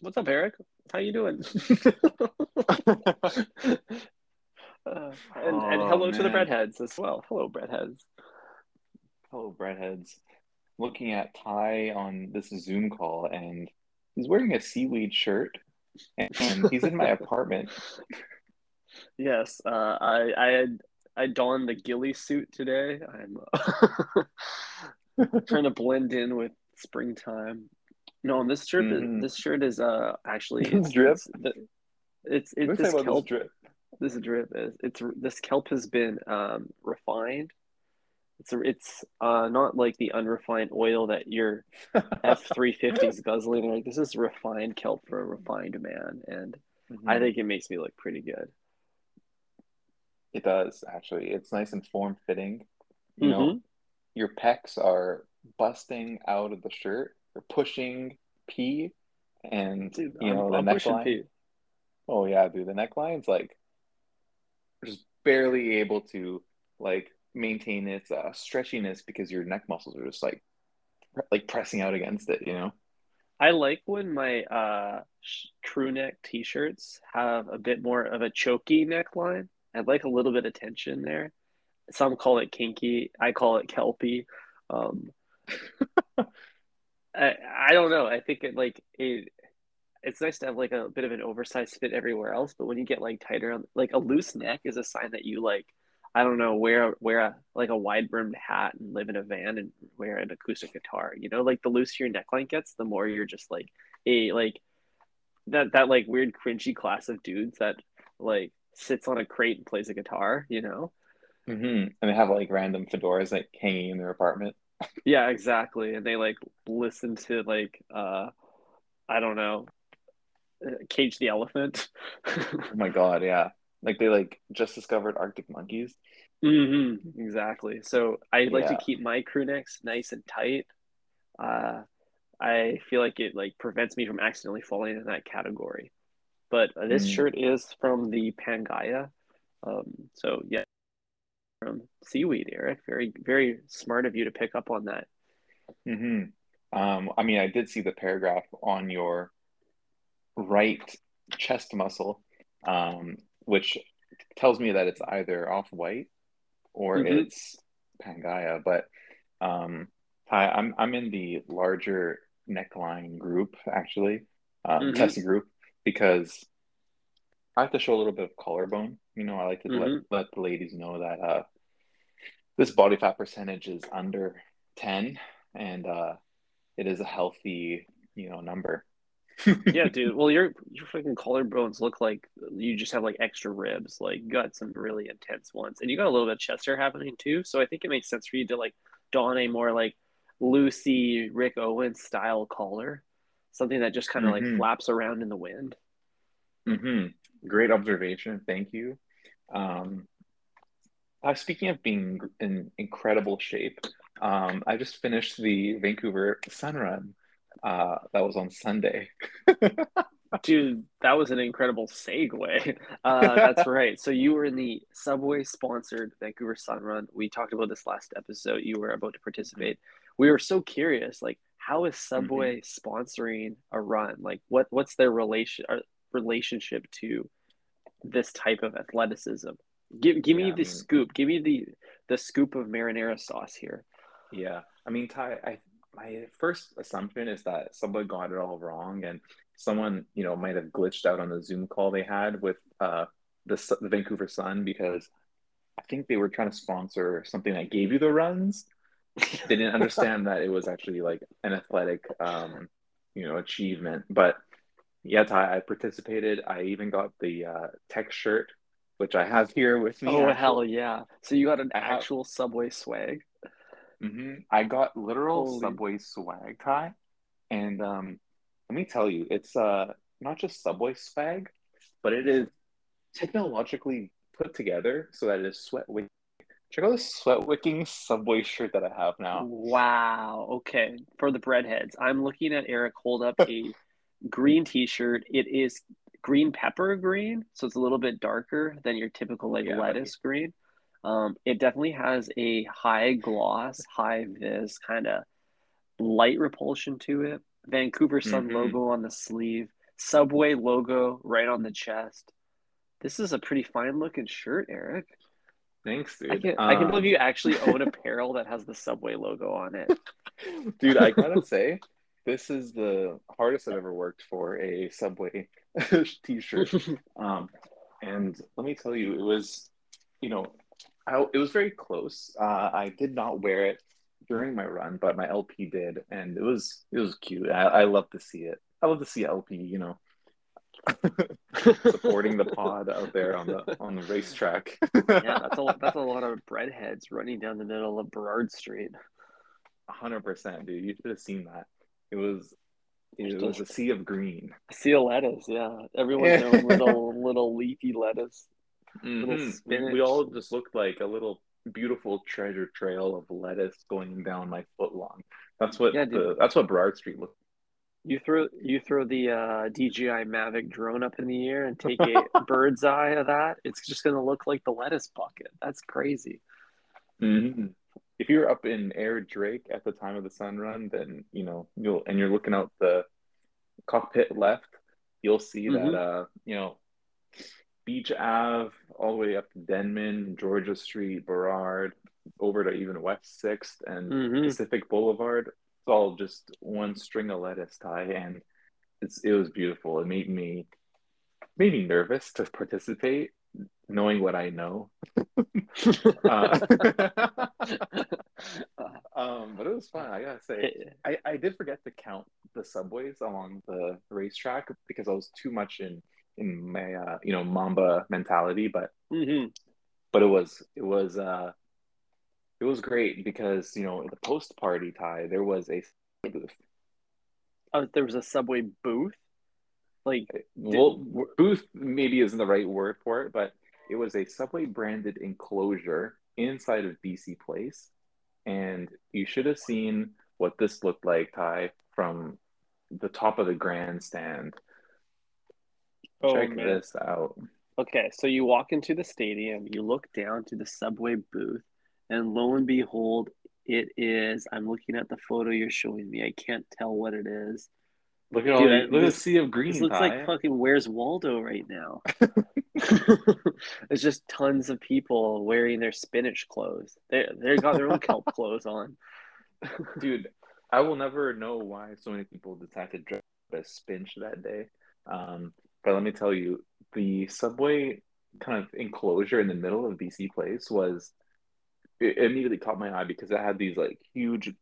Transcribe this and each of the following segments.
What's up, Eric? How you doing? Uh, and, and Oh, hello to the man. breadheads as well. Hello, breadheads. Hello, breadheads. Looking at Ty on this Zoom call, and he's wearing a seaweed shirt, and he's in my apartment. Yes, uh, I I had I donned the ghillie suit today. I'm uh, trying to blend in with springtime. No, on this shirt Mhm. this shirt is uh actually it's drip? it's the, it's, this kelp this drip. this drip is it's this kelp has been um refined. It's it's uh not like the unrefined oil that your F three fifty is guzzling. Like this is refined kelp for a refined man, and I Mhm. think it makes me look pretty good. It does actually. It's nice and form fitting. You know, Mhm. your pecs are busting out of the shirt. You're pushing P, and Dude, you I'm, know the I'm neckline. Oh yeah, dude, the neckline's like just barely able to like maintain its uh, stretchiness because your neck muscles are just like pre- like pressing out against it, you know? I like when my uh sh- crew neck t-shirts have a bit more of a choky neckline. I'd like a little bit of tension there. Some call it kinky. I call it kelpy. Um, I I don't know. I think it like it. It's nice to have like a bit of an oversized fit everywhere else, but when you get like tighter, on like a loose neck is a sign that you like. I don't know, wear wear a like a wide brimmed hat and live in a van and wear an acoustic guitar. You know, like the looser your neckline gets, the more you're just like a like that that like weird cringy class of dudes that like sits on a crate and plays a guitar. You know? hmm And they have like random fedoras like hanging in their apartment. Yeah, exactly. And they like listen to like uh I don't know, uh, Cage the Elephant. Oh my God, yeah. Like they like just discovered Arctic monkeys. hmm exactly. So I like to keep my crew necks nice and tight. Uh, I feel like it like prevents me from accidentally falling in that category. But uh, this Mm. shirt is from the Pangaia. Um, so yeah, from Seaweed, Eric. Very, very smart of you to pick up on that. hmm Um, I mean, I did see the paragraph on your right chest muscle, um, which tells me that it's either off-white or Mhm. it's Pangaia. But um, I, I'm I'm in the larger neckline group actually, um, Mhm. test group because I have to show a little bit of collarbone. You know, I like to let Mhm. let the ladies know that uh, this body fat percentage is under 10 and uh, it is a healthy, you know, number. Yeah, dude. Well, your your freaking collarbones look like you just have like extra ribs. Like you got some really intense ones, and you got a little bit of chest hair happening too. So I think it makes sense for you to like don a more like Lucy Rick Owens style collar, something that just kind of like Mhm. flaps around in the wind. hmm Great observation. Thank you. Um, uh, speaking of being in incredible shape, um, I just finished the Vancouver Sun Run. Uh, that was on Sunday. Dude, that was an incredible segue. Uh, that's right. So you were in the Subway sponsored Vancouver Sun Run. We talked about this last episode. You were about to participate. We were so curious, like, how is Subway sponsoring a run? Like, what what's their relation or relationship to this type of athleticism? Give give me Yeah, I the mean- scoop. Give me the the scoop of marinara sauce here. Yeah, I mean, Ty, I my first assumption is that someone got it all wrong, and someone, you know, might have glitched out on the Zoom call they had with uh the the Vancouver Sun because I think they were trying to sponsor something that gave you the runs. They didn't understand that it was actually like an athletic, um, you know, achievement. But yeah, Ty, I participated. I even got the uh, tech shirt, which I have here with me. Oh actually. hell yeah! So you got an I have- actual Subway swag. hmm I got literal Holy- Subway swag tie, and um, let me tell you, it's uh not just Subway swag, but it is technologically put together so that it is sweat. Check out this sweat wicking Subway shirt that I have now. Wow. Okay. For the breadheads, I'm looking at Eric hold up a green t-shirt. It is green pepper green, so it's a little bit darker than your typical like Yeah. lettuce green. Um, it definitely has a high gloss, high vis kind of light repulsion to it. Vancouver Sun hmm logo on the sleeve, Subway logo right on the chest. This is a pretty fine looking shirt, Eric. Thanks, I dude. can I can't believe Um, you actually own apparel that has the Subway logo on it. dude, I gotta say, this is the hardest I've ever worked for a Subway t-shirt. Um, and let me tell you, it was, you know, I, it was very close. Uh, I did not wear it during my run, but my LP did, and it was it was cute. I, I love to see it. I love to see LP, you know, supporting the pod out there on the on the racetrack. Yeah, that's a that's a lot of breadheads running down the middle of Burrard Street. 100%, dude. You should have seen that. It was it was a sea of green. A sea of lettuce, yeah. Everyone's own little little leafy lettuce, little hmm We, spinach. we all just looked like a little beautiful treasure trail of lettuce going down my foot long. That's what Yeah, the that's what Burrard Street looked. You throw you throw the uh, DJI Mavic drone up in the air and take a bird's eye of that. It's just gonna look like the lettuce bucket. That's crazy. hmm If you're up in Air Drake at the time of the sun run, then you know you'll and you're looking out the cockpit left, you'll see that hmm uh you know Beach Ave all the way up to Denman, Georgia Street, Burrard, over to even West Sixth and hmm Pacific Boulevard. It's all just one string of lettuce tie, and it's it was beautiful. It made me made me nervous to participate, knowing what I know. Uh, um, but it was fun. I gotta say, I, I did forget to count the subways along the racetrack because I was too much in in my uh, you know Mamba mentality. But hmm but it was it was uh it was great because you know the post party tie there was a booth. Oh, there was a Subway booth. Like, eh, did, Well, booth maybe isn't the right word for it, but it was a Subway branded enclosure inside of BC Place, and you should have seen what this looked like, Ty, from the top of the grandstand. oh Check man. this out. Okay, so you walk into the stadium, you look down to the Subway booth, and lo and behold, it is. I'm looking at the photo you're showing me. I can't tell what it is. Look at all Dude, the I, look at the sea of this green, looks like fucking Where's Waldo right now. It's just tons of people wearing their spinach clothes. They they got their own kelp clothes on. Dude, I will never know why so many people decided to dress up as Spinch that day. Um, but let me tell you, the subway kind of enclosure in the middle of BC Place was it immediately caught my eye because it had these like huge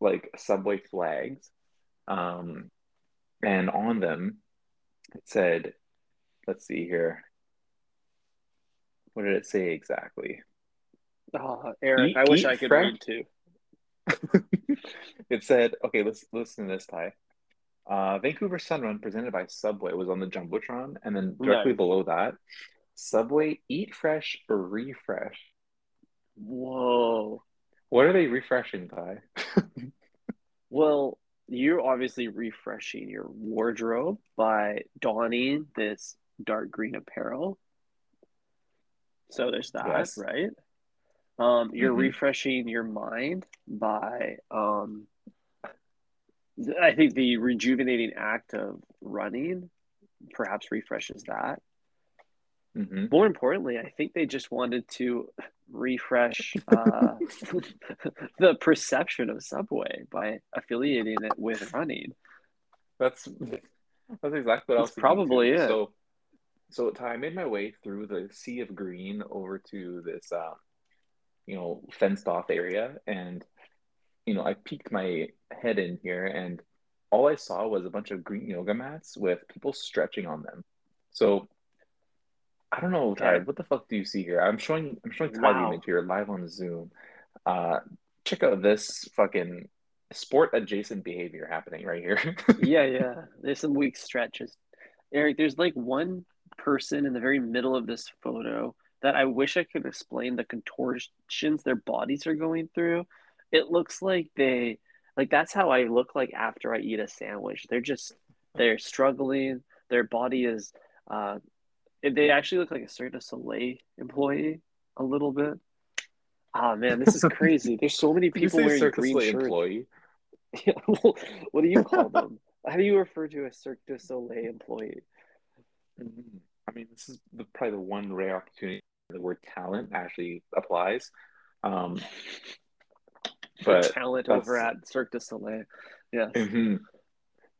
like subway flags. Um, and on them it said, let's see here. What did it say exactly? Oh, Eric, Eat I wish I could fresh read too. It said, okay, let's listen to this, Ty. Uh, Vancouver Sun Run presented by Subway was on the Jumbotron, and then directly Nice. below that, Subway Eat Fresh or Refresh. Whoa. What are they refreshing, Ty? Well, you're obviously refreshing your wardrobe by donning this dark green apparel. So there's that, Yes. right? Um, you're hmm refreshing your mind by, um, I think the rejuvenating act of running perhaps refreshes that. Hmm More importantly, I think they just wanted to refresh uh, the perception of Subway by affiliating it with running. That's that's exactly what I was probably it. So, so I made my way through the sea of green over to this, uh, you know, fenced off area, and you know, I peeked my head in here, and all I saw was a bunch of green yoga mats with people stretching on them. So I don't know, Ty, what the fuck do you see here? I'm showing I'm showing the Wow. image here live on Zoom. Uh, check out this fucking sport adjacent behavior happening right here. Yeah, yeah. There's some weak stretches. Eric, there's like one person in the very middle of this photo that I wish I could explain the contortions their bodies are going through. It looks like they, like that's how I look like after I eat a sandwich. They're just, they're struggling. Their body is, uh, they actually look like a Cirque du Soleil employee a little bit. Oh man, this is crazy. There's so many people wearing Cirque green Soleil shirts. employee? Yeah, well, what do you call them? How do you refer to a Cirque du Soleil employee? Mhm. I mean, this is the, probably the one rare opportunity the word talent actually applies. Um, but talent over at Cirque du Soleil. Yes. mhm.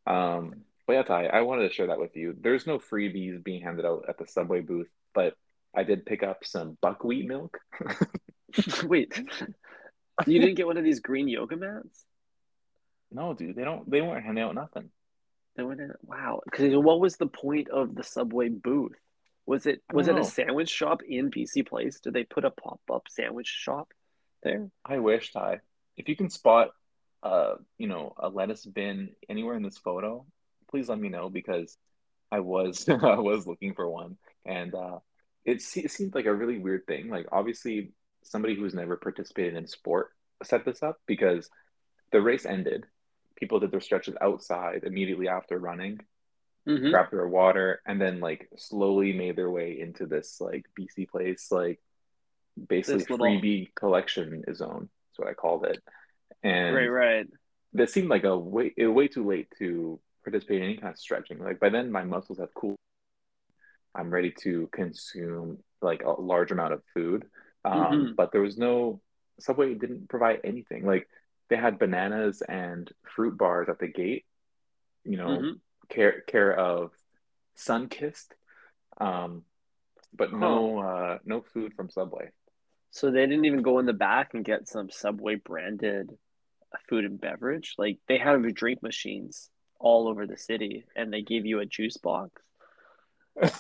Um, but yeah, Ty, I wanted to share that with you. There's no freebies being handed out at the Subway booth, but I did pick up some buckwheat milk. Wait, you didn't get one of these green yoga mats? No, dude, they don't. They weren't handing out nothing. They in, wow. Because what was the point of the Subway booth? Was it was it a sandwich shop in BC Place? Did they put a pop-up sandwich shop there? I wish, Ty, if you can spot, uh, you know, a lettuce bin anywhere in this photo, please let me know because I was I was looking for one, and uh, it, se- it seemed like a really weird thing. Like obviously, somebody who's never participated in sport set this up because the race ended. People did their stretches outside immediately after running, Mm-hmm. grabbed their water, and then like slowly made their way into this like BC place, like basically This little freebie collection zone. That's what I called it. And right. right. that seemed like a way it, way too late to participate in any kind of stretching. Like by then, my muscles have cooled. I'm ready to consume like a large amount of food. Mm-hmm. Um, but there was no Subway didn't provide anything. Like they had bananas and fruit bars at the gate. You know, Mm-hmm. care care of Sunkissed, um, but no uh, no food from Subway. So they didn't even go in the back and get some Subway branded food and beverage. Like they have drink machines all over the city, and they gave you a juice box.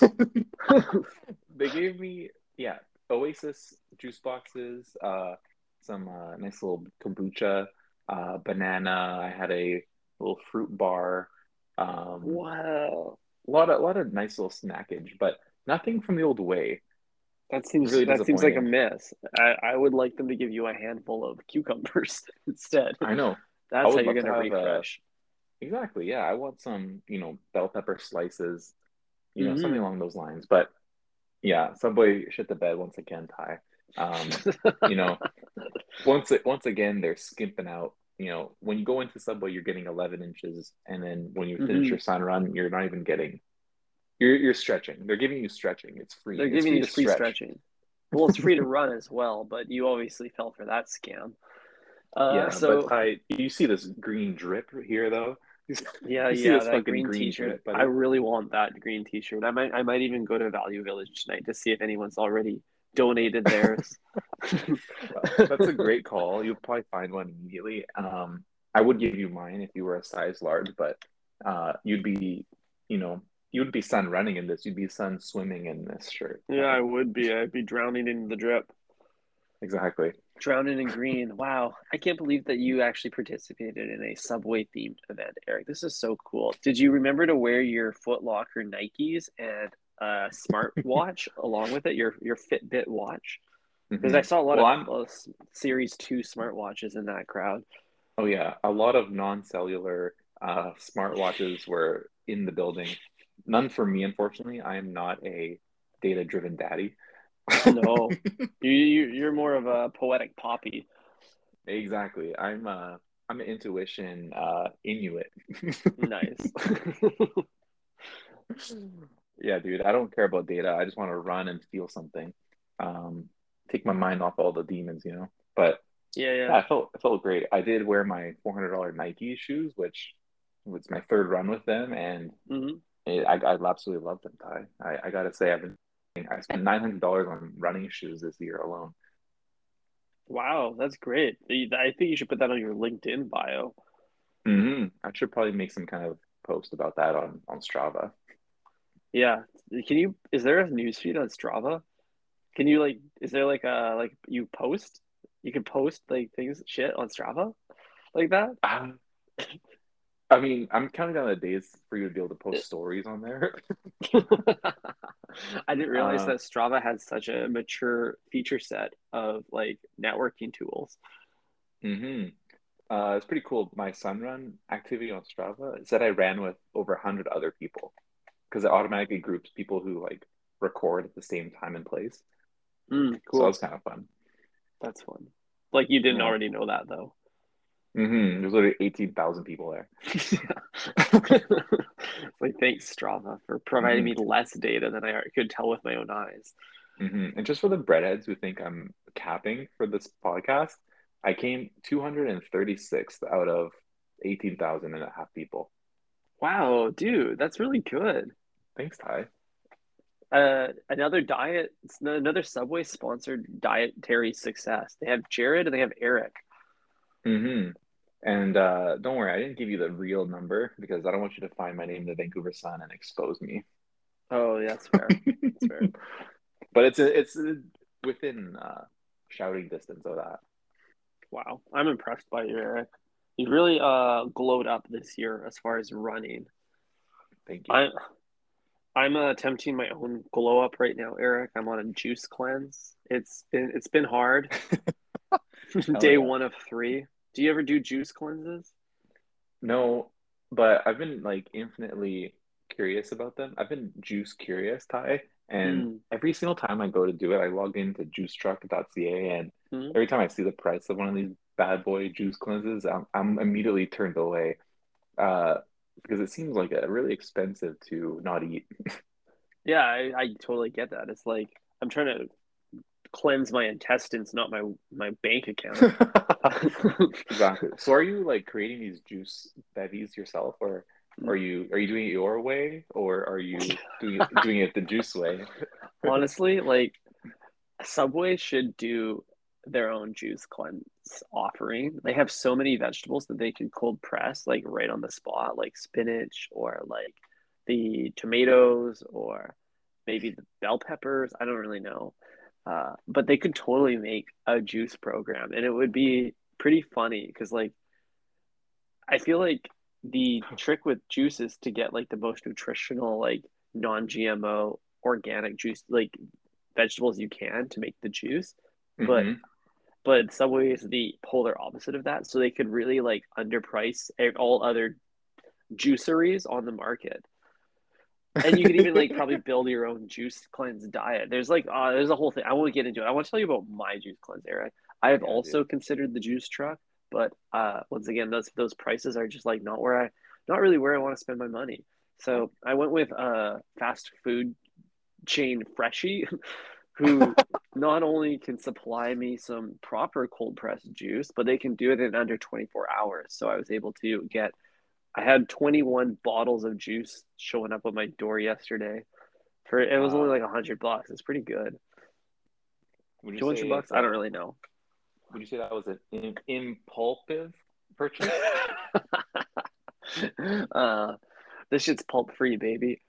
they gave me yeah Oasis juice boxes, uh, some uh, nice little kombucha, uh, banana. I had a little fruit bar. Um, Wow, a lot of a lot of nice little snackage, but nothing from the old way. that seems Really that seems like a miss. I, I would like them to give you a handful of cucumbers instead. I know. That's how you're gonna have uh, refresh. Exactly. Yeah, I want some, you know, bell pepper slices, you know, something hmm along those lines. But yeah, Subway shit the bed once again, Ty. Um, you know, once it once again they're skimping out. You know, when you go into Subway, you're getting 11 inches, and then when you finish hmm your sun run, you're not even getting. You're you're stretching. They're giving you stretching. It's free. They're giving free you free stretch. stretching. Well, it's free to run as well, but you obviously fell for that scam. Uh, Yeah, but so I you see this green drip here though. You yeah, yeah, that green green t-shirt. I really want that green t-shirt. I might, I might even go to Value Village tonight to see if anyone's already donated theirs. That's a great call. You'll probably find one immediately. Um, I would give you mine if you were a size large, but uh, you'd be, you know, you'd be sun running in this. You'd be sun swimming in this shirt. Yeah, I would be. I'd be drowning in the drip. Exactly. Drowning in green. Wow. I can't believe that you actually participated in a Subway themed event, Eric. This is so cool. Did you remember to wear your Foot Locker Nikes and a smartwatch along with it, your your Fitbit watch? Because I hmm saw a lot Well, of uh, Series 2 smartwatches in that crowd. Oh yeah, a lot of non-cellular uh, smartwatches were in the building. None for me, unfortunately. I am not a data-driven daddy. No, you, you you're more of a poetic poppy. Exactly. I'm uh I'm an intuition uh Inuit. Nice. Yeah, dude, I don't care about data. I just want to run and feel something. Um, take my mind off all the demons, you know. But Yeah, yeah. yeah, I felt I felt great. I did wear my $400 Nike shoes, which was my third run with them, and hmm it, I I absolutely love them, Ty. I, I gotta say, I've been I spent $900 on running shoes this year alone. Wow, that's great. I think you should put that on your LinkedIn bio. hmm I should probably make some kind of post about that on on Strava. Yeah. Can you, is there a newsfeed on Strava? Can you like, is there like a, like you post, you can post like things, shit on Strava like that? Um, I mean, I'm counting down the days for you to be able to post stories on there. I didn't realize Uh, that Strava had such a mature feature set of like networking tools. hmm Uh, it's pretty cool. My sun run activity on Strava it said I ran with over 100 other people because it automatically groups people who like record at the same time and place. Mm, So that was kind of fun. That's fun. Like you didn't Yeah. already know that though. Hmm There's literally 18,000 people there. like thanks Strava for providing Mhm. me less data than I could tell with my own eyes. hmm And just for the breadheads who think I'm capping for this podcast, I came 236th out of 18,000 and a half people. Wow, dude, that's really good. Thanks, Ty. Uh, another diet, another Subway sponsored dietary success. They have Jared and they have Eric. hmm And uh, don't worry, I didn't give you the real number because I don't want you to find my name in the Vancouver Sun and expose me. Oh, yeah, that's fair. That's fair. But it's a, it's a, within uh, shouting distance of that. Wow, I'm impressed by you, Eric. You really uh glowed up this year as far as running. Thank you. I I'm uh, attempting my own glow up right now, Eric. I'm on a juice cleanse. It's been it's been hard. Day yeah. one of three. Do you ever do juice cleanses? No, but I've been like infinitely curious about them. I've been juice curious, Ty, and Mm. every single time I go to do it, I log into juicetruck.ca, and Mhm. every time I see the price of one of these bad boy juice cleanses, I'm I'm immediately turned away, uh, because it seems like a really expensive to not eat. Yeah, I, I totally get that. It's like I'm trying to cleanse my intestines, not my my bank account. Exactly. So are you like creating these juice bevies yourself, or are you are you doing it your way, or are you doing it, doing it the juice way? Honestly, like Subway should do their own juice cleanse offering. They have so many vegetables that they can cold press like right on the spot, like spinach or like the tomatoes or maybe the bell peppers. I don't really know. Uh, but they could totally make a juice program and it would be pretty funny because like I feel like the trick with juice is to get like the most nutritional, like non-GMO organic juice, like vegetables you can to make the juice. But Mhm. but Subway is the polar opposite of that, so they could really like underprice all other juiceries on the market. And you can even like probably build your own juice cleanse diet. There's like uh, there's a whole thing. I won't get into it. I want to tell you about my juice cleanse, Eric. I have Yeah, also considered the juice truck, but uh, once again, those those prices are just like not where I not really where I want to spend my money. So I went with a fast food chain Freshii, who not only can supply me some proper cold pressed juice, but they can do it in under 24 hours. So I was able to get, I had 21 bottles of juice showing up at my door yesterday. For it was only like 100 bucks. It's pretty good. Would you 200 say bucks? I don't really know. Would you say that was an im- impulsive purchase? uh, this shit's pulp free, baby.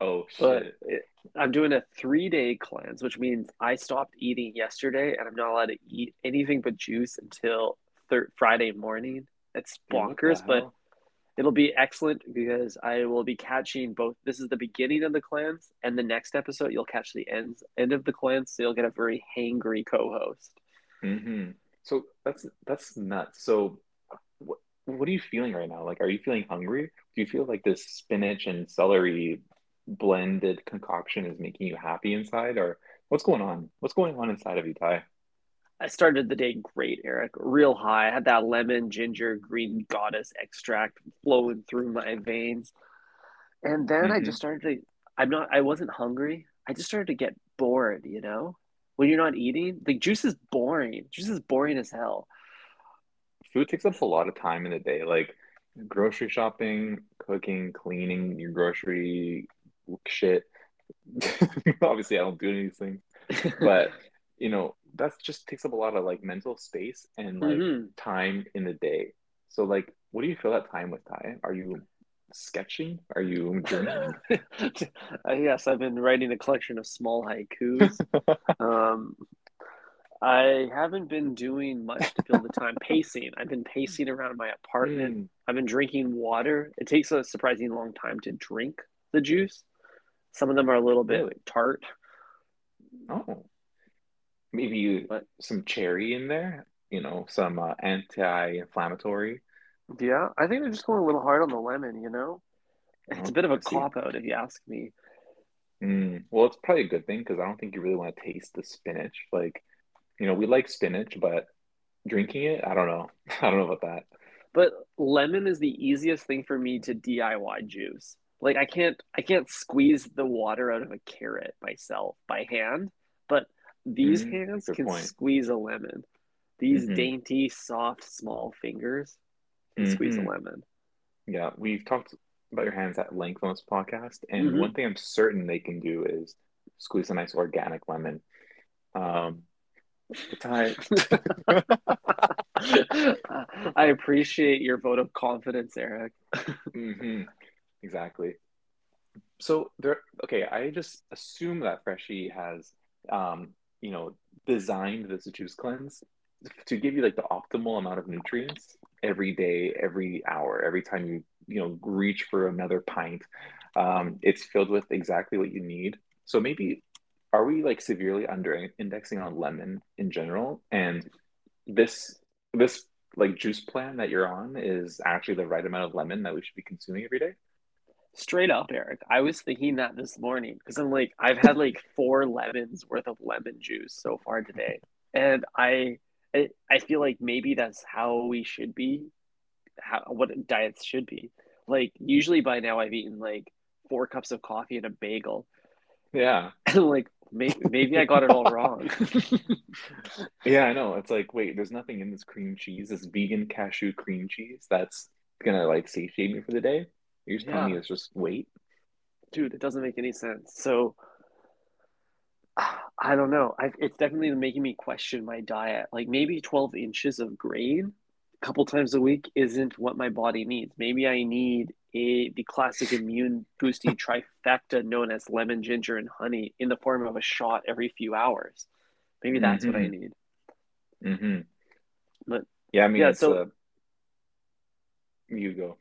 Oh shit! it, I'm doing a three day cleanse, which means I stopped eating yesterday and I'm not allowed to eat anything but juice until thir- Friday morning. It's Dude, bonkers, but? It'll be excellent because I will be catching both. This is the beginning of the cleanse, and the next episode you'll catch the end end of the cleanse, so you'll get a very hangry co-host. Mm-hmm. So that's that's nuts. So what what are you feeling right now? Like, are you feeling hungry? Do you feel like this spinach and celery blended concoction is making you happy inside, or what's going on? What's going on inside of you, Ty? I started the day great, Eric. Real high. I had that lemon, ginger, green goddess extract flowing through my veins. And then I Mhm. just started to I'm not I wasn't hungry. I just started to get bored, you know? When you're not eating, the juice is boring. Juice is boring as hell. Food takes up a lot of time in the day, like grocery shopping, cooking, cleaning your grocery shit. Obviously, I don't do any of these things, but you know, that just takes up a lot of like mental space and like Mhm. time in the day. So, like, what do you fill that time with, Ty? Are you sketching? Are you journaling? Uh, yes, I've been writing a collection of small haikus. Um, I haven't been doing much to fill the time. Pacing. I've been pacing around my apartment. Mm, I've been drinking water. It takes a surprisingly long time to drink the juice. Some of them are a little bit Really? tart. oh, maybe you But- some cherry in there. You know, some uh, anti-inflammatory. Yeah, I think they're just going a little hard on the lemon, you know? It's a Oh, bit of a cop out if you ask me. Mm, well, it's probably a good thing because I don't think you really want to taste the spinach. Like, you know, we like spinach, but drinking it, I don't know. I don't know about that. But lemon is the easiest thing for me to DIY juice. Like I can't I can't squeeze the water out of a carrot myself by hand, but these Mm, hands can point. squeeze a lemon. These hmm dainty, soft, small fingers can squeeze a hmm lemon. Yeah, we've talked about your hands at length on this podcast, and hmm one thing I'm certain they can do is squeeze a nice organic lemon. Um, I, I appreciate your vote of confidence, Eric. hmm exactly. So there, okay, I just assume that Freshii has, um, you know, designed this juice cleanse to give you like the optimal amount of nutrients every day, every hour, every time you, you know, reach for another pint. Um, it's filled with exactly what you need. So maybe are we like severely under indexing on lemon in general? And this this like juice plan that you're on is actually the right amount of lemon that we should be consuming every day? Straight up, Eric. I was thinking that this morning because I'm like, I've had like four lemons worth of lemon juice so far today, and I, I, I feel like maybe that's how we should be, how what diets should be. Like usually by now I've eaten like four cups of coffee and a bagel, Yeah. and like maybe maybe I got it all wrong. Yeah, I know. It's like, wait, there's nothing in this cream cheese, this vegan cashew cream cheese that's gonna like satiate me for the day. You're just telling me it's just wait. dude, it doesn't make any sense. So I don't know. I, it's definitely making me question my diet. Like maybe 12 inches of grain a couple times a week isn't what my body needs. Maybe I need a the classic immune boosting trifecta known as lemon, ginger, and honey in the form of a shot every few hours. Maybe that's what I Mm-hmm. need. Mm-hmm. But Yeah, I mean yeah, it's so uh you go.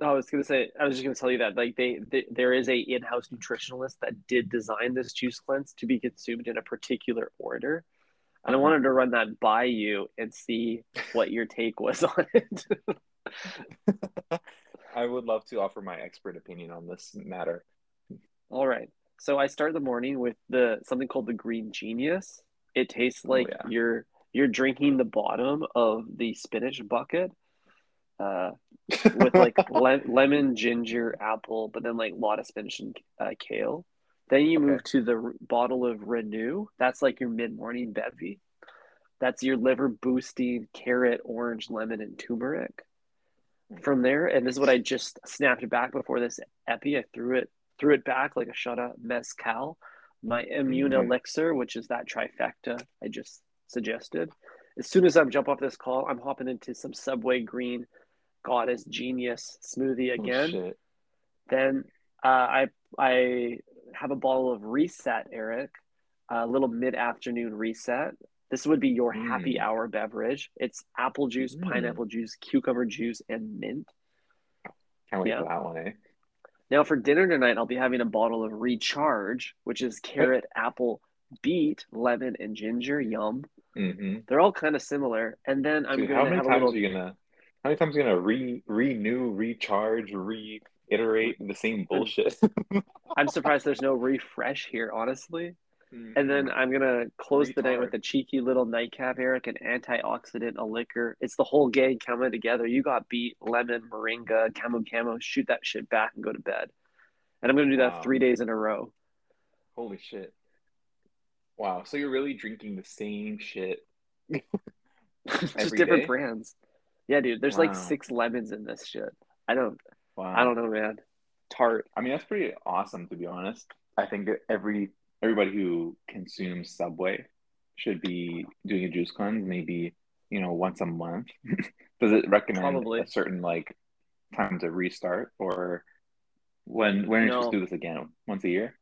I was gonna say, I was just gonna tell you that like they, they there is a in-house nutritionalist that did design this juice cleanse to be consumed in a particular order. And I Uh-huh. wanted to run that by you and see what your take was on it. I would love to offer my expert opinion on this matter. All right. So I start the morning with the something called the Green Genius. It tastes Oh like yeah. you're you're drinking the bottom of the spinach bucket, uh, with like le- lemon, ginger, apple, but then like a lot of spinach and uh, kale. Then you Okay. move to the r- bottle of Renew. That's like your mid-morning bevy. That's your liver boosting carrot, orange, lemon, and turmeric. From there, and this is what I just snapped back before this epi. I threw it threw it back like a shot of mezcal. My immune Mm. elixir, which is that trifecta I just suggested. As soon as I jump off this call, I'm hopping into some Subway Green Goddess Genius smoothie Oh again. shit. Then uh, I I have a bottle of Reset, Eric, a little mid afternoon reset. This would be your happy Mm. hour beverage. It's apple juice, Mm. pineapple juice, cucumber juice, and mint. Can't wait Yeah. for that one, eh? Now for dinner tonight, I'll be having a bottle of Recharge, which is carrot, apple, beet, lemon, and ginger. Yum. Mm-hmm. They're all kind of similar. And then I'm Dude, going how to many have a times little. are you gonna how many times are you gonna re renew, recharge, reiterate the same bullshit? I'm surprised there's no refresh here, honestly. Mm-hmm. And then. I'm gonna close the night with a cheeky little nightcap, Eric, an antioxidant, a liquor. It's the whole gang coming together. You got beet, lemon, moringa, camu camu. Shoot that shit back and go to bed. And I'm gonna do that Wow. three days in a row. Holy shit. Wow. So you're really drinking the same shit Just different day? brands. Yeah, dude. There's like six lemons in this shit. I don't. I don't know, man. Tart. I mean, that's pretty awesome to be honest. I think that every everybody who consumes Subway should be doing a juice cleanse maybe, you know, once a month. Does it recommend Probably. a certain like time to restart or when when are you supposed to No, do this again? Once a year?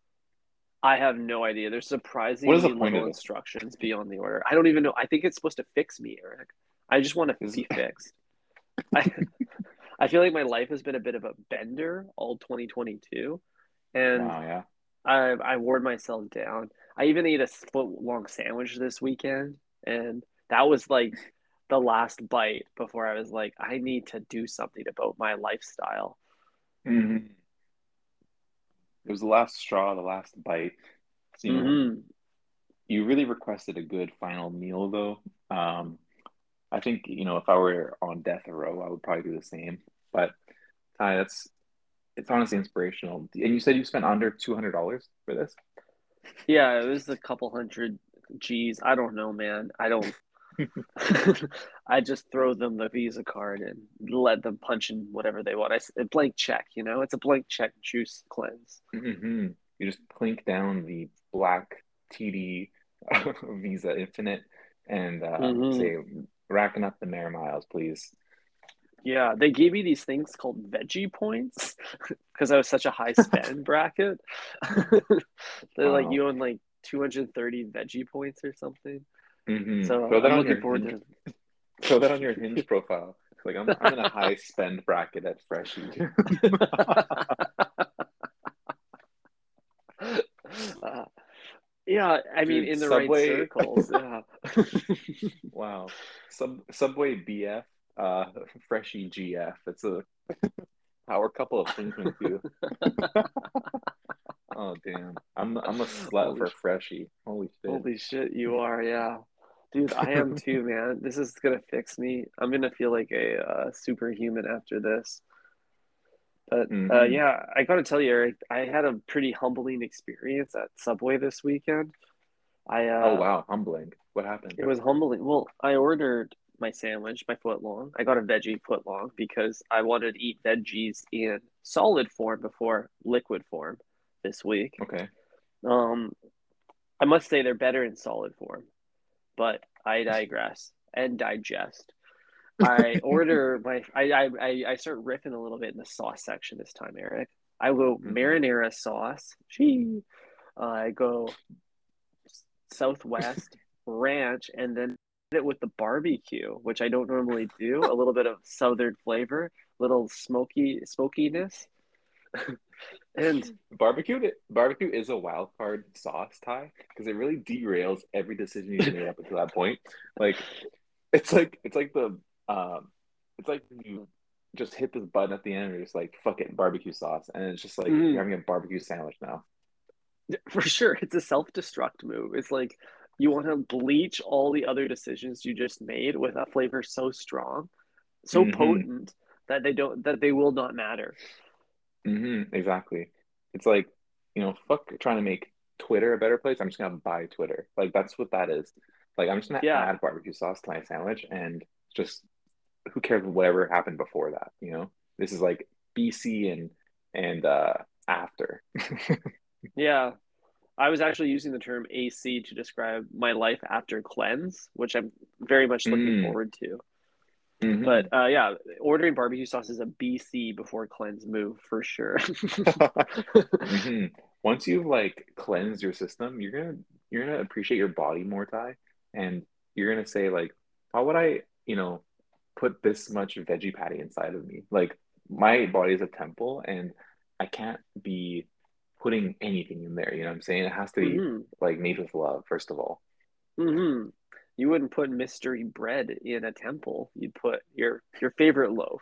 I have no idea. There's What is the surprisingly point little of instructions beyond the order. I don't even know. I think it's supposed to fix me, Eric. I just want to be fixed. I, I feel like my life has been a bit of a bender all 2022, and wow, yeah. I I wore myself down. I even ate a foot long sandwich this weekend, and that was like the last bite before I was like, I need to do something about my lifestyle. Mhm. It was the last straw, the last bite. So, you know, hmm you really requested a good final meal though. Um, I think, you know, if I were on death row, I would probably do the same. But Ty, that's it's honestly inspirational. And you said you spent under two hundred dollars for this? Yeah, it was a couple hundred G's. I don't know, man. I don't I just throw them the Visa card and let them punch in whatever they want. I a blank check, you know, it's a blank check juice cleanse. Mm-hmm. You just plink down the black TD Visa Infinite and uh, mm-hmm. say, racking up the mayor miles, please. Yeah, they gave me these things called veggie points because I was such a high spend bracket. They're wow. like you own like 230 veggie points or something. Mm-hmm. So throw that I'm on looking forward hinge, to throw that on your hinge profile. Like I'm, I'm in a high spend bracket at Freshii. uh, yeah, I mean, in the Subway... right circles. Yeah. wow. Sub Subway BF, uh, Freshii GF. It's a power couple of things too. oh damn! I'm I'm a slut Holy for Freshii. Holy shit! Holy shit! You are, yeah. Dude, I am too, man. This is gonna fix me. I'm gonna feel like a uh, superhuman after this. But uh, mm-hmm. uh, yeah, I gotta tell you, Eric, I had a pretty humbling experience at Subway this weekend. I uh, oh wow, humbling. What happened? It was humbling. Well, I ordered my sandwich, my foot long. I got a veggie foot long because I wanted to eat veggies in solid form before liquid form this week. Okay. Um, I must say they're better in solid form but I digress and digest. I order my I, I I start riffing a little bit in the sauce section this time, Eric. I go mm-hmm. marinara sauce. Gee. Uh, I go Southwest ranch and then it with the barbecue, which I don't normally do. a little bit of southern flavor, little smoky smokiness. And barbecue barbecue is a wild card sauce tie because it really derails every decision you made up until that point. Like it's like it's like the um it's like you just hit this button at the end and you're just like fuck it barbecue sauce and it's just like mm. you're having a barbecue sandwich now. For sure, it's a self-destruct move. It's like you want to bleach all the other decisions you just made with a flavor so strong, so mm-hmm. potent that they don't that they will not matter. Mm-hmm, exactly. It's like, you know, fuck trying to make Twitter a better place. I'm just gonna buy Twitter. Like that's what that is. Like I'm just gonna yeah. add barbecue sauce to my sandwich and just who cares whatever happened before that, you know? This is like BC and and uh after. yeah. I was actually using the term AC to describe my life after cleanse, which I'm very much looking mm. forward to. Mm-hmm. But uh, yeah, ordering barbecue sauce is a BC before cleanse move for sure. mm-hmm. Once you've like cleansed your system, you're gonna you're gonna appreciate your body more, Ty, and you're gonna say like, how would I, you know, put this much veggie patty inside of me? Like my body is a temple, and I can't be putting anything in there. You know what I'm saying? It has to be mm-hmm. like made with love, first of all. Mm-hmm you wouldn't put mystery bread in a temple. You'd put your your favorite loaf.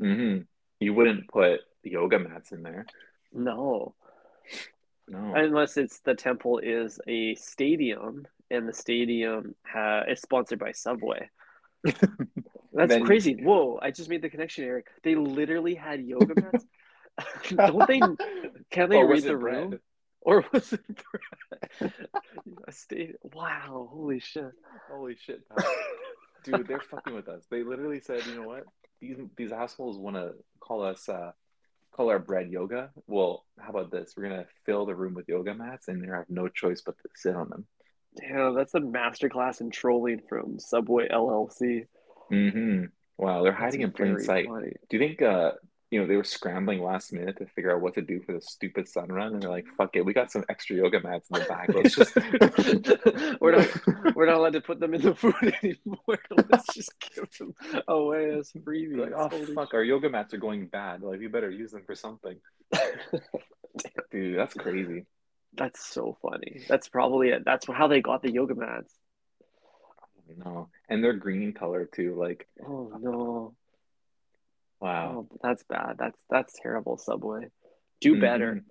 Mm-hmm. You wouldn't put yoga mats in there. No. No. Unless it's the temple is a stadium and the stadium ha- is sponsored by Subway. That's then... crazy. Whoa, I just made the connection, Eric. They literally had yoga mats. Don't they? Can they read the room? Bread? or was it a state? Wow! Holy shit! Holy shit! Dude, they're fucking with us. They literally said, you know what? These these assholes want to call us uh, call our bread yoga. Well, how about this? We're gonna fill the room with yoga mats, and they have no choice but to sit on them. Damn, that's a masterclass in trolling from Subway LLC. Mm-hmm. Wow, they're hiding in plain sight. Funny. Do you think uh, you know, they were scrambling last minute to figure out what to do for the stupid sun run, and they're like, "Fuck it, we got some extra yoga mats in the back. Let's just we're not we're not allowed to put them in the food anymore. Let's just give them away as freebies." Like, oh Holy fuck, shit. our yoga mats are going bad. Like, we better use them for something. Dude, that's crazy. That's so funny. That's probably it. That's how they got the yoga mats. No, and they're green color too. Like, oh no. Wow, oh, that's bad. That's that's terrible. Subway, do mm-hmm. better.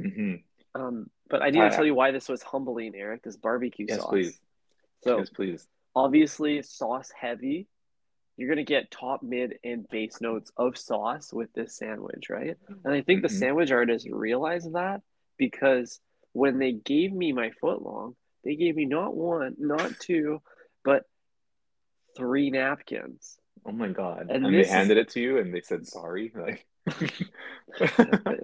Mm-hmm. Um, but I need to tell you why this was humbling, Eric. This barbecue yes, sauce. please. So Yes, please. obviously sauce heavy. You're gonna get top, mid, and base notes of sauce with this sandwich, right? And I think the Mhm. sandwich artist realized that because when they gave me my foot long, they gave me not one, not two, but three napkins. Oh my God. And And, they this is- handed it to you and they said sorry. Like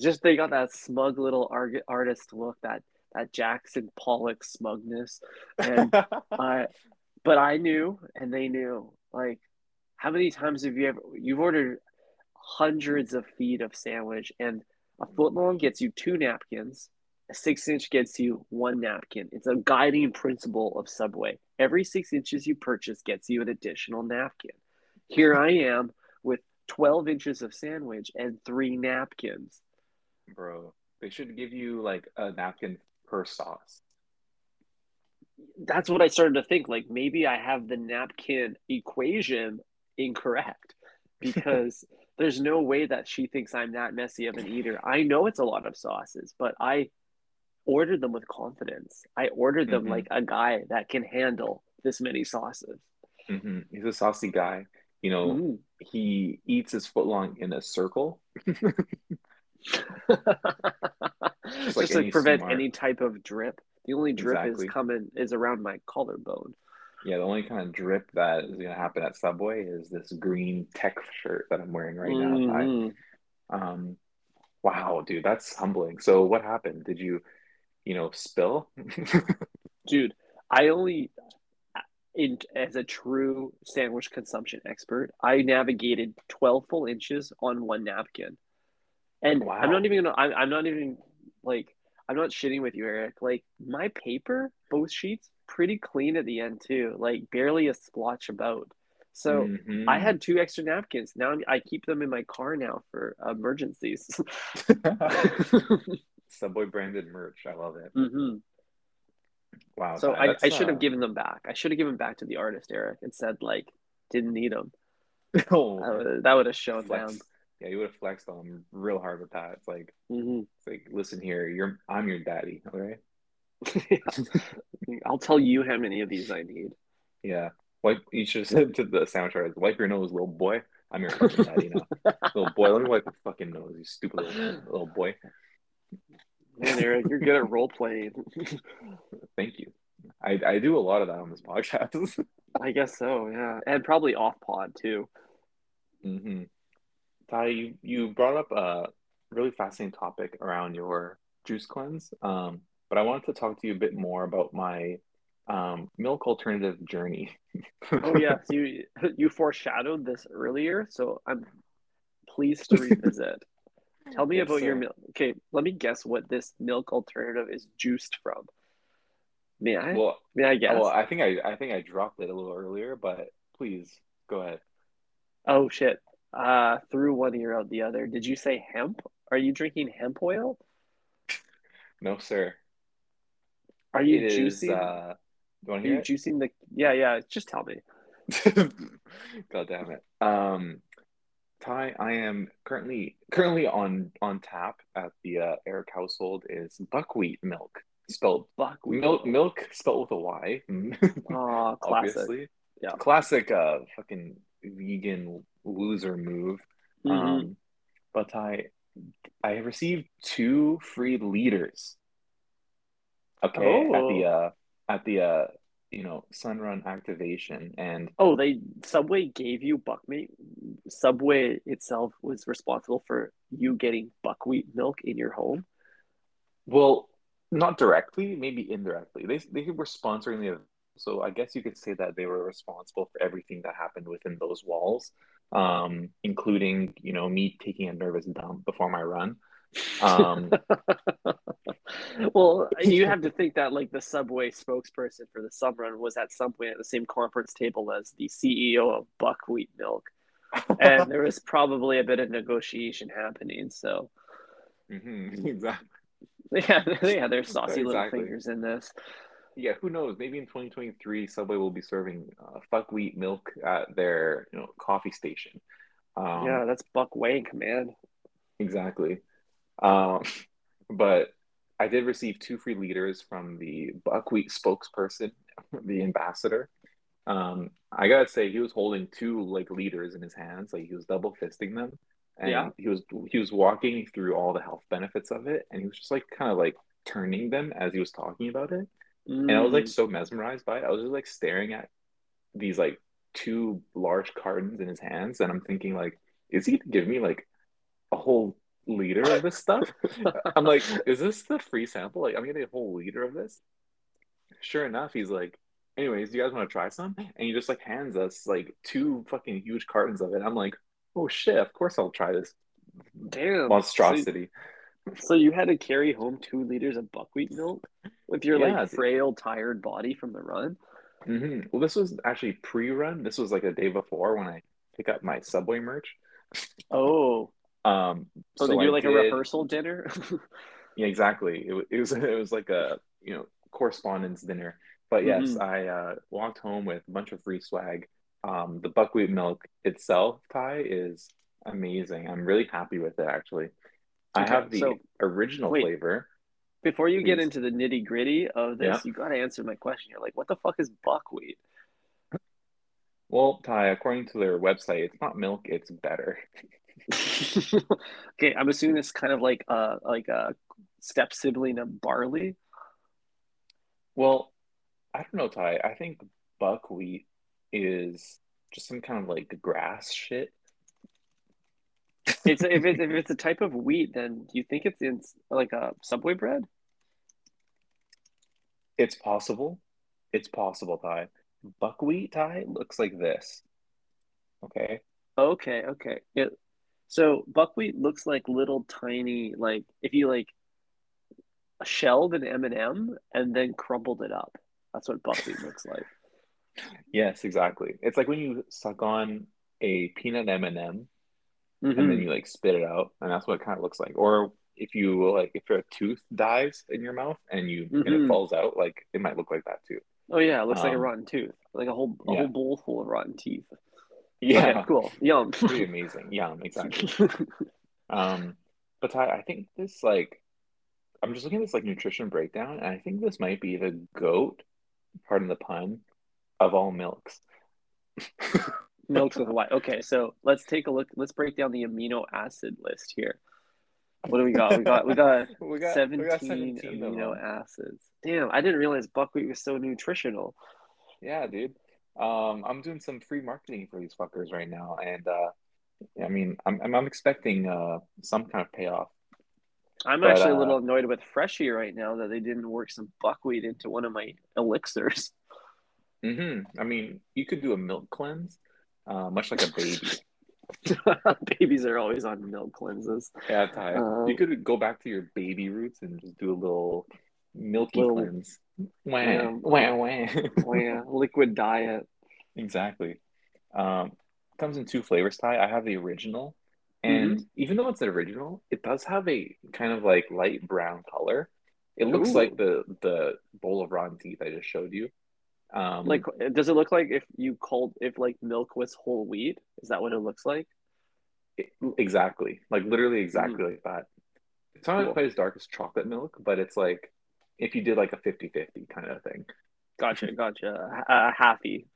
Just they got that smug little art- artist look, that that Jackson Pollock smugness, and I, but I knew, and they knew. Like, how many times have you ever you've ordered hundreds of feet of sandwich, and a foot long gets you two napkins, a six inch gets you one napkin. It's a guiding principle of Subway. Every six inches you purchase gets you an additional napkin. Here I am with twelve inches of sandwich and three napkins. Bro, they should give you like a napkin per sauce. that's what I started to think. Like maybe I have the napkin equation incorrect because there's no way that she thinks I'm that messy of an eater. I know it's a lot of sauces, but I ordered them with confidence. I ordered them Mhm. like a guy that can handle this many sauces. hmm He's a saucy guy. You know, Mm. he eats his footlong in a circle. Just like to any prevent smart- any type of drip. The only drip Exactly. is coming is around my collarbone. Yeah, the only kind of drip that is gonna happen at Subway is this green tech shirt that I'm wearing right now. Ty. Mhm. Um, wow, dude, that's humbling. So what happened? Did you, you know, spill? dude i only in as a true sandwich consumption expert i navigated 12 full inches on one napkin and Wow. i'm not even gonna I'm, I'm not even like i'm not shitting with you eric like my paper both sheets pretty clean at the end too like barely a splotch about so Mhm. i had two extra napkins now i keep them in my car now for emergencies Subway branded merch. I love it. hmm Wow. So I, I should uh, have given them back. I should have given back to the artist, Eric, and said like didn't need them. oh, That would, have shown flex. them. Yeah, you would have flexed on him real hard with that. It's like, hmm it's like, listen here, you're I'm your daddy, okay? I'll tell you how many of these I need. Yeah. Wipe you should have said to the sound chart, wipe your nose, little boy. I'm your fucking daddy now. little boy, let me wipe your fucking nose, you stupid little, little boy. Man, Eric, you're good at role playing. Thank you. I, I do a lot of that on this podcast. I guess so, yeah, and probably off pod too. Mm-hmm. Ty, you, you brought up a really fascinating topic around your juice cleanse. Um, but I wanted to talk to you a bit more about my um, milk alternative journey. Oh yes, you you foreshadowed this earlier, so I'm pleased to revisit. Tell me Yes, about your milk. Okay, let me guess what this milk alternative is juiced from. May I? Well, May I guess? well, I think I I think I dropped it a little earlier, but please go ahead. Oh shit. Uh through one ear out the other. Did you say hemp? Are you drinking hemp oil? No, sir. Are you It is. juicing? Uh, you want Are to you hear juicing the Yeah, yeah, just tell me. God damn it. Um, Ty, I am currently currently on on tap at the uh, Eric household is buckwheat milk, spelled Buckwheat. milk milk spelled with a Y. Oh, classic. Obviously, Yeah. classic. Uh, fucking vegan loser move. Mhm. Um, but I I received two free liters. Okay, at the Oh. uh at the uh you know Sun Run activation and Oh, they Subway gave you buckwheat. Subway itself was responsible for you getting buckwheat milk in your home. well not directly maybe indirectly they they were sponsoring the event so I guess you could say that they were responsible for everything that happened within those walls um including you know me taking a nervous dump before my run um well, you have to think that like the Subway spokesperson for the Sun Run was at Subway at the same conference table as the CEO of Buckwheat Milk, and there was probably a bit of negotiation happening. So mhm, exactly yeah, yeah, there's saucy little fingers in this. Yeah, who knows? Maybe in 2023, Subway will be serving uh, buckwheat milk at their, you know, coffee station. Um, yeah, that's Buck Wank, man. exactly. Um, but I did receive two free liters from the buckwheat spokesperson, the ambassador. Um, I gotta say, he was holding two like liters in his hands, like he was double fisting them, and Yeah. he was he was walking through all the health benefits of it, and he was just like kind of like turning them as he was talking about it, and I was like Mm. so mesmerized by it. I was just like staring at these like two large cartons in his hands, and I'm thinking like, is he gonna give me like a whole liter of this stuff? I'm like, is this the free sample? Like, I'm getting a whole liter of this. Sure enough, he's like, anyways, you guys want to try some? And he just like hands us like two fucking huge cartons of it. I'm like, oh shit, of course I'll try this Damn. monstrosity. So, so you had to carry home two liters of buckwheat milk with your Yeah, like frail, tired body from the run. hmm Well, this was actually pre-run. This was like a day before when I pick up my Subway merch. Oh, Um, so, they I do like a rehearsal dinner. Yeah, exactly. It, it was it was like a you know correspondence dinner. But yes, Mhm. I uh, walked home with a bunch of free swag. Um, the buckwheat milk itself, Ty, is amazing. I'm really happy with it actually. I have the so- original wait. flavor. Before you get into the nitty gritty of this, Yeah. you got to answer my question here. Like, what the fuck is buckwheat? Well, Ty, according to their website, it's not milk, it's better. okay, I'm assuming it's kind of like uh like a step sibling of barley. Well, I don't know, Ty. I think buckwheat is just some kind of like grass shit. It's if it's if it's a type of wheat, then do you think it's in like a Subway bread? It's possible. It's possible, Ty. Buckwheat, Ty, looks like this. Okay. Okay, okay. It, so buckwheat looks like little tiny like if you like shelled an M&M and then crumbled it up. That's what buckwheat looks like. Yes, exactly. It's like when you suck on a peanut M&M and then Mhm. you like spit it out, and that's what it kind of looks like. Or if you like if your tooth dies in your mouth and you and Mhm. it falls out, like it might look like that too. Oh yeah, it looks like a Um, rotten tooth, like a whole a yeah. whole bowl full of rotten teeth. Yeah, Okay, cool. Yum. pretty amazing. Yum, exactly. Um, but Ty, I think this like I'm just looking at this like nutrition breakdown, and I think this might be the goat, pardon the pun, of all milks. Milks with white. Okay, so let's take a look. Let's break down the amino acid list here. What do we got? We got we got We got 17, we got 17 amino acids. Damn, I didn't realize buckwheat was so nutritional. Yeah, dude. Um, I'm doing some free marketing for these fuckers right now, and uh, I mean, I'm I'm, I'm expecting uh some kind of payoff. I'm But, actually a uh, little annoyed with Freshii right now that they didn't work some buckwheat into one of my elixirs. Mm-hmm. I mean, you could do a milk cleanse, uh, much like a baby. Babies are always on milk cleanses. Yeah, Ty. Um, you could go back to your baby roots and just do a little milky Little- cleanse. Yeah. wah, wah. Oh liquid diet. Exactly. Um, comes in two flavors, Ty. I have the original, and Mm-hmm. even though it's the original, it does have a kind of like light brown color. It looks Ooh. like the the bowl of rotten teeth I just showed you. Um, Like, does it look like if you called if like milk was whole wheat? Is that what it looks like? exactly, like literally exactly like that. It's not. Cool. quite as dark as chocolate milk, but it's like if you did like a 50-50 kind of thing. Gotcha, gotcha. A, happy,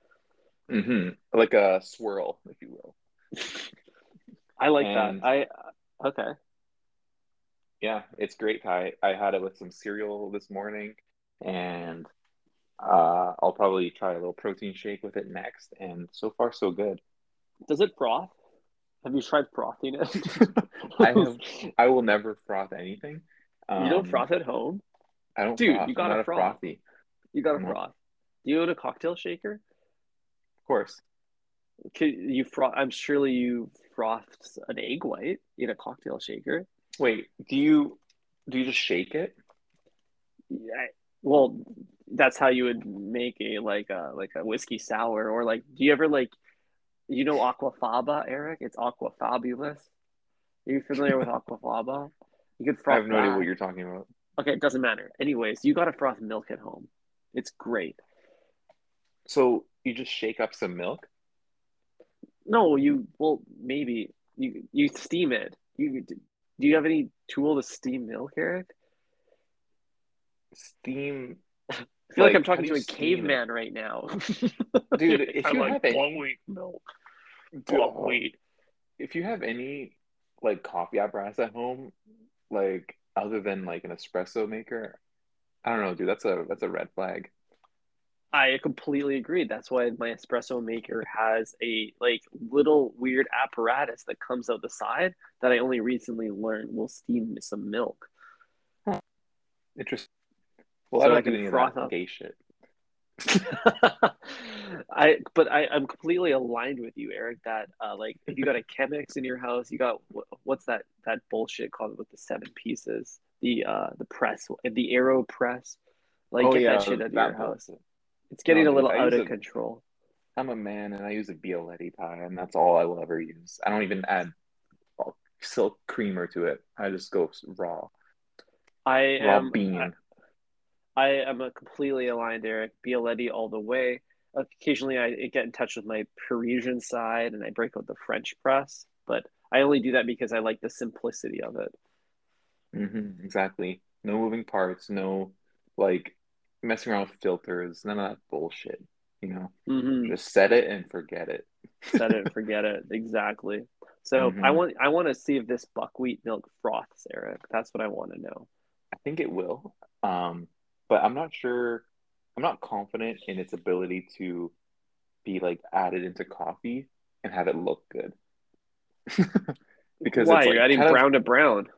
halfy. hmm Like a swirl, if you will. I like And- that. I okay. Yeah, it's great, Ty. I had it with some cereal this morning, and uh, I'll probably try a little protein shake with it next. And so far, so good. Does it froth? Have you tried frothing it? I have. I will never froth anything. you don't Um, froth at home? I don't. Dude, froth. you not a froth. frothy, You got a No. froth. Do you own a cocktail shaker? of course. Could you froth? I'm surely you frothed an egg white in a cocktail shaker. Wait, do you do you just shake it? Yeah, well, that's how you would make a like a like a whiskey sour or like. Do you ever like, you know, aquafaba, Eric? It's aquafabulous. Are you familiar with aquafaba? You could froth. I have no idea what you're talking about. Okay, it doesn't matter. Anyways, you got to froth milk at home. It's great. So you just shake up some milk. No, you well maybe you you steam it. You do you have any tool to steam milk, Eric? steam. I feel like, Like, I'm talking to a steam it? caveman right now. Dude, if I you like have any- buckwheat milk. Dude, Buckwheat. if you have any like coffee apparatus at home, like other than like an espresso maker, I don't know, dude. That's a that's a red flag. I completely agree. That's why my espresso maker has a like little weird apparatus that comes out the side that I only recently learned will steam some milk. Interesting. Well, So I I don't do can any of that up. gay shit. I but I I'm completely aligned with you, Eric. That uh, like if you got a Chemex in your house, you got what's that that bullshit called with the seven pieces, the uh the press, the AeroPress. Like Oh, get yeah, that shit out of your house. It's getting No, a little I out of a- control. I'm a man and I use a Bialetti Ty, and that's all I will ever use. I don't even add silk creamer to it. I just go raw, I raw am bean. I am a completely aligned Eric. Bialetti all the way. Occasionally, I get in touch with my Parisian side and I break out the French press, but I only do that because I like the simplicity of it. hmm exactly. No moving parts. No like messing around with filters. None of that bullshit. You know, hmm just set it and forget it. Set it and forget it. Exactly. So Mhm. I want I want to see if this buckwheat milk froths, Eric. That's what I want to know. I think it will. Um, but I'm not sure. I'm not confident in its ability to be like added into coffee and have it look good. because Why it's like you're adding kind of- brown to brown?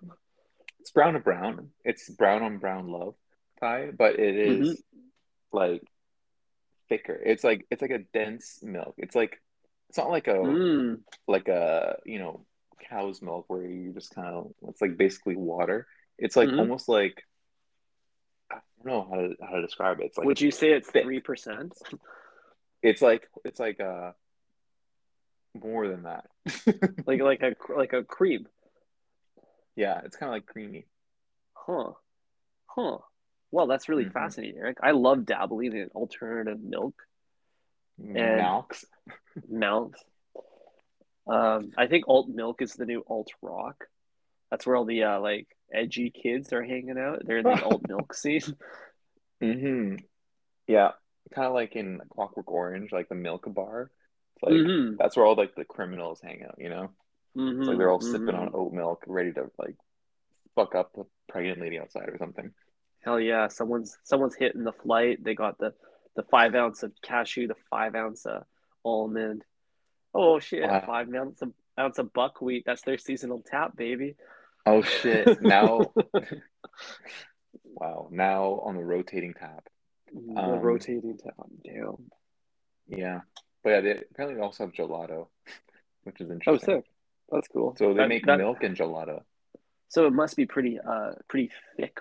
it's brown to brown. It's brown on brown love pie, but it is Mm-hmm. like thicker. It's like it's like a dense milk. It's like it's not like a Mm. like a you know cow's milk where you just kind of it's like basically water. It's like Mhm. almost like I don't know how to how to describe it. It's like Would you say it's three percent? it's like it's like uh more than that. Like like a like a cream? yeah, it's kind of like creamy. Huh. Huh. Well, that's really Mhm. fascinating, Eric. I love dabbling in alternative milk And- Milks. milks. Um, I think alt milk is the new alt rock. That's where all the uh, like edgy kids are hanging out. They're in the alt milk scene. hmm Yeah, kind of like in Clockwork Orange, like the Milk Bar. It's like Mhm. that's where all like the criminals hang out, you know? Mhm. It's like they're all sipping Mhm. on oat milk, ready to like fuck up a pregnant lady outside or something. Hell yeah! Someone's someone's hitting the flight. They got the the five ounce of cashew, the five ounce of almond. Oh shit! Wow. Five ounce of ounce of buckwheat. That's their seasonal tap, baby. Oh shit! Now, wow! Now on the rotating tap. the Um, rotating tap. Damn. Yeah, but yeah, they apparently also have gelato, which is interesting. Oh, sick. That's cool. So they That- make that- milk and gelato. So it must be pretty uh pretty thick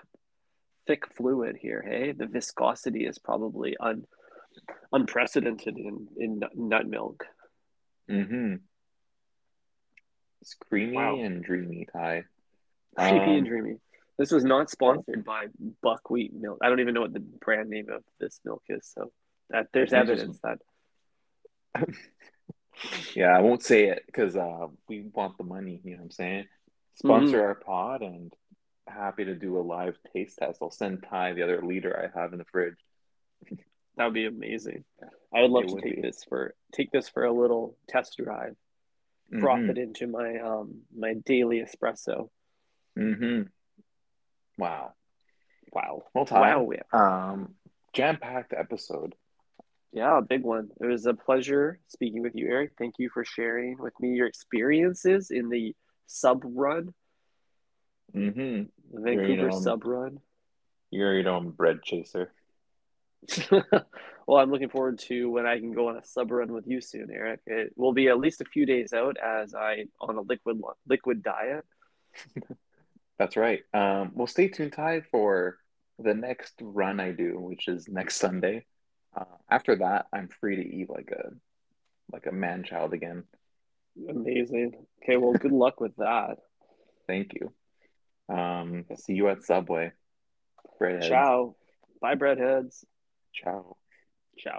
thick fluid here, hey? The viscosity is probably un unprecedented in in nut- nut milk. Mm-hmm. It's creamy Wow. and dreamy, Ty. Creepy Um, and dreamy. This was not sponsored by buckwheat milk. I don't even know what the brand name of this milk is, so that there's I think it's evidence that Yeah, I won't say it because uh, we want the money. You know what I'm saying? Sponsor our pod and happy to do a live taste test. I'll send Ty the other leader I have in the fridge. that would be amazing. I would love It to would take be. this for take this for a little test drive. Froth Mhm. it into my um my daily espresso. Mhm. Wow. Wow. Well, Ty, Wow. um, jam-packed episode. Yeah, a big one. It was a pleasure speaking with you, Eric. Thank you for sharing with me your experiences in the sub run, Mm-hmm. the Vancouver know, sub run. You already know I'm bread chaser. well, I'm looking forward to when I can go on a sub run with you soon, Eric. It will be at least a few days out as I on a liquid liquid diet. That's right. Um, well, stay tuned, Ty, for the next run I do, which is next Sunday. Uh, after that, I'm free to eat like a like a man child again. Amazing. Okay, well, good luck with that. Thank you. Um, see you at Subway. Breadheads. Ciao. Bye, breadheads. Ciao.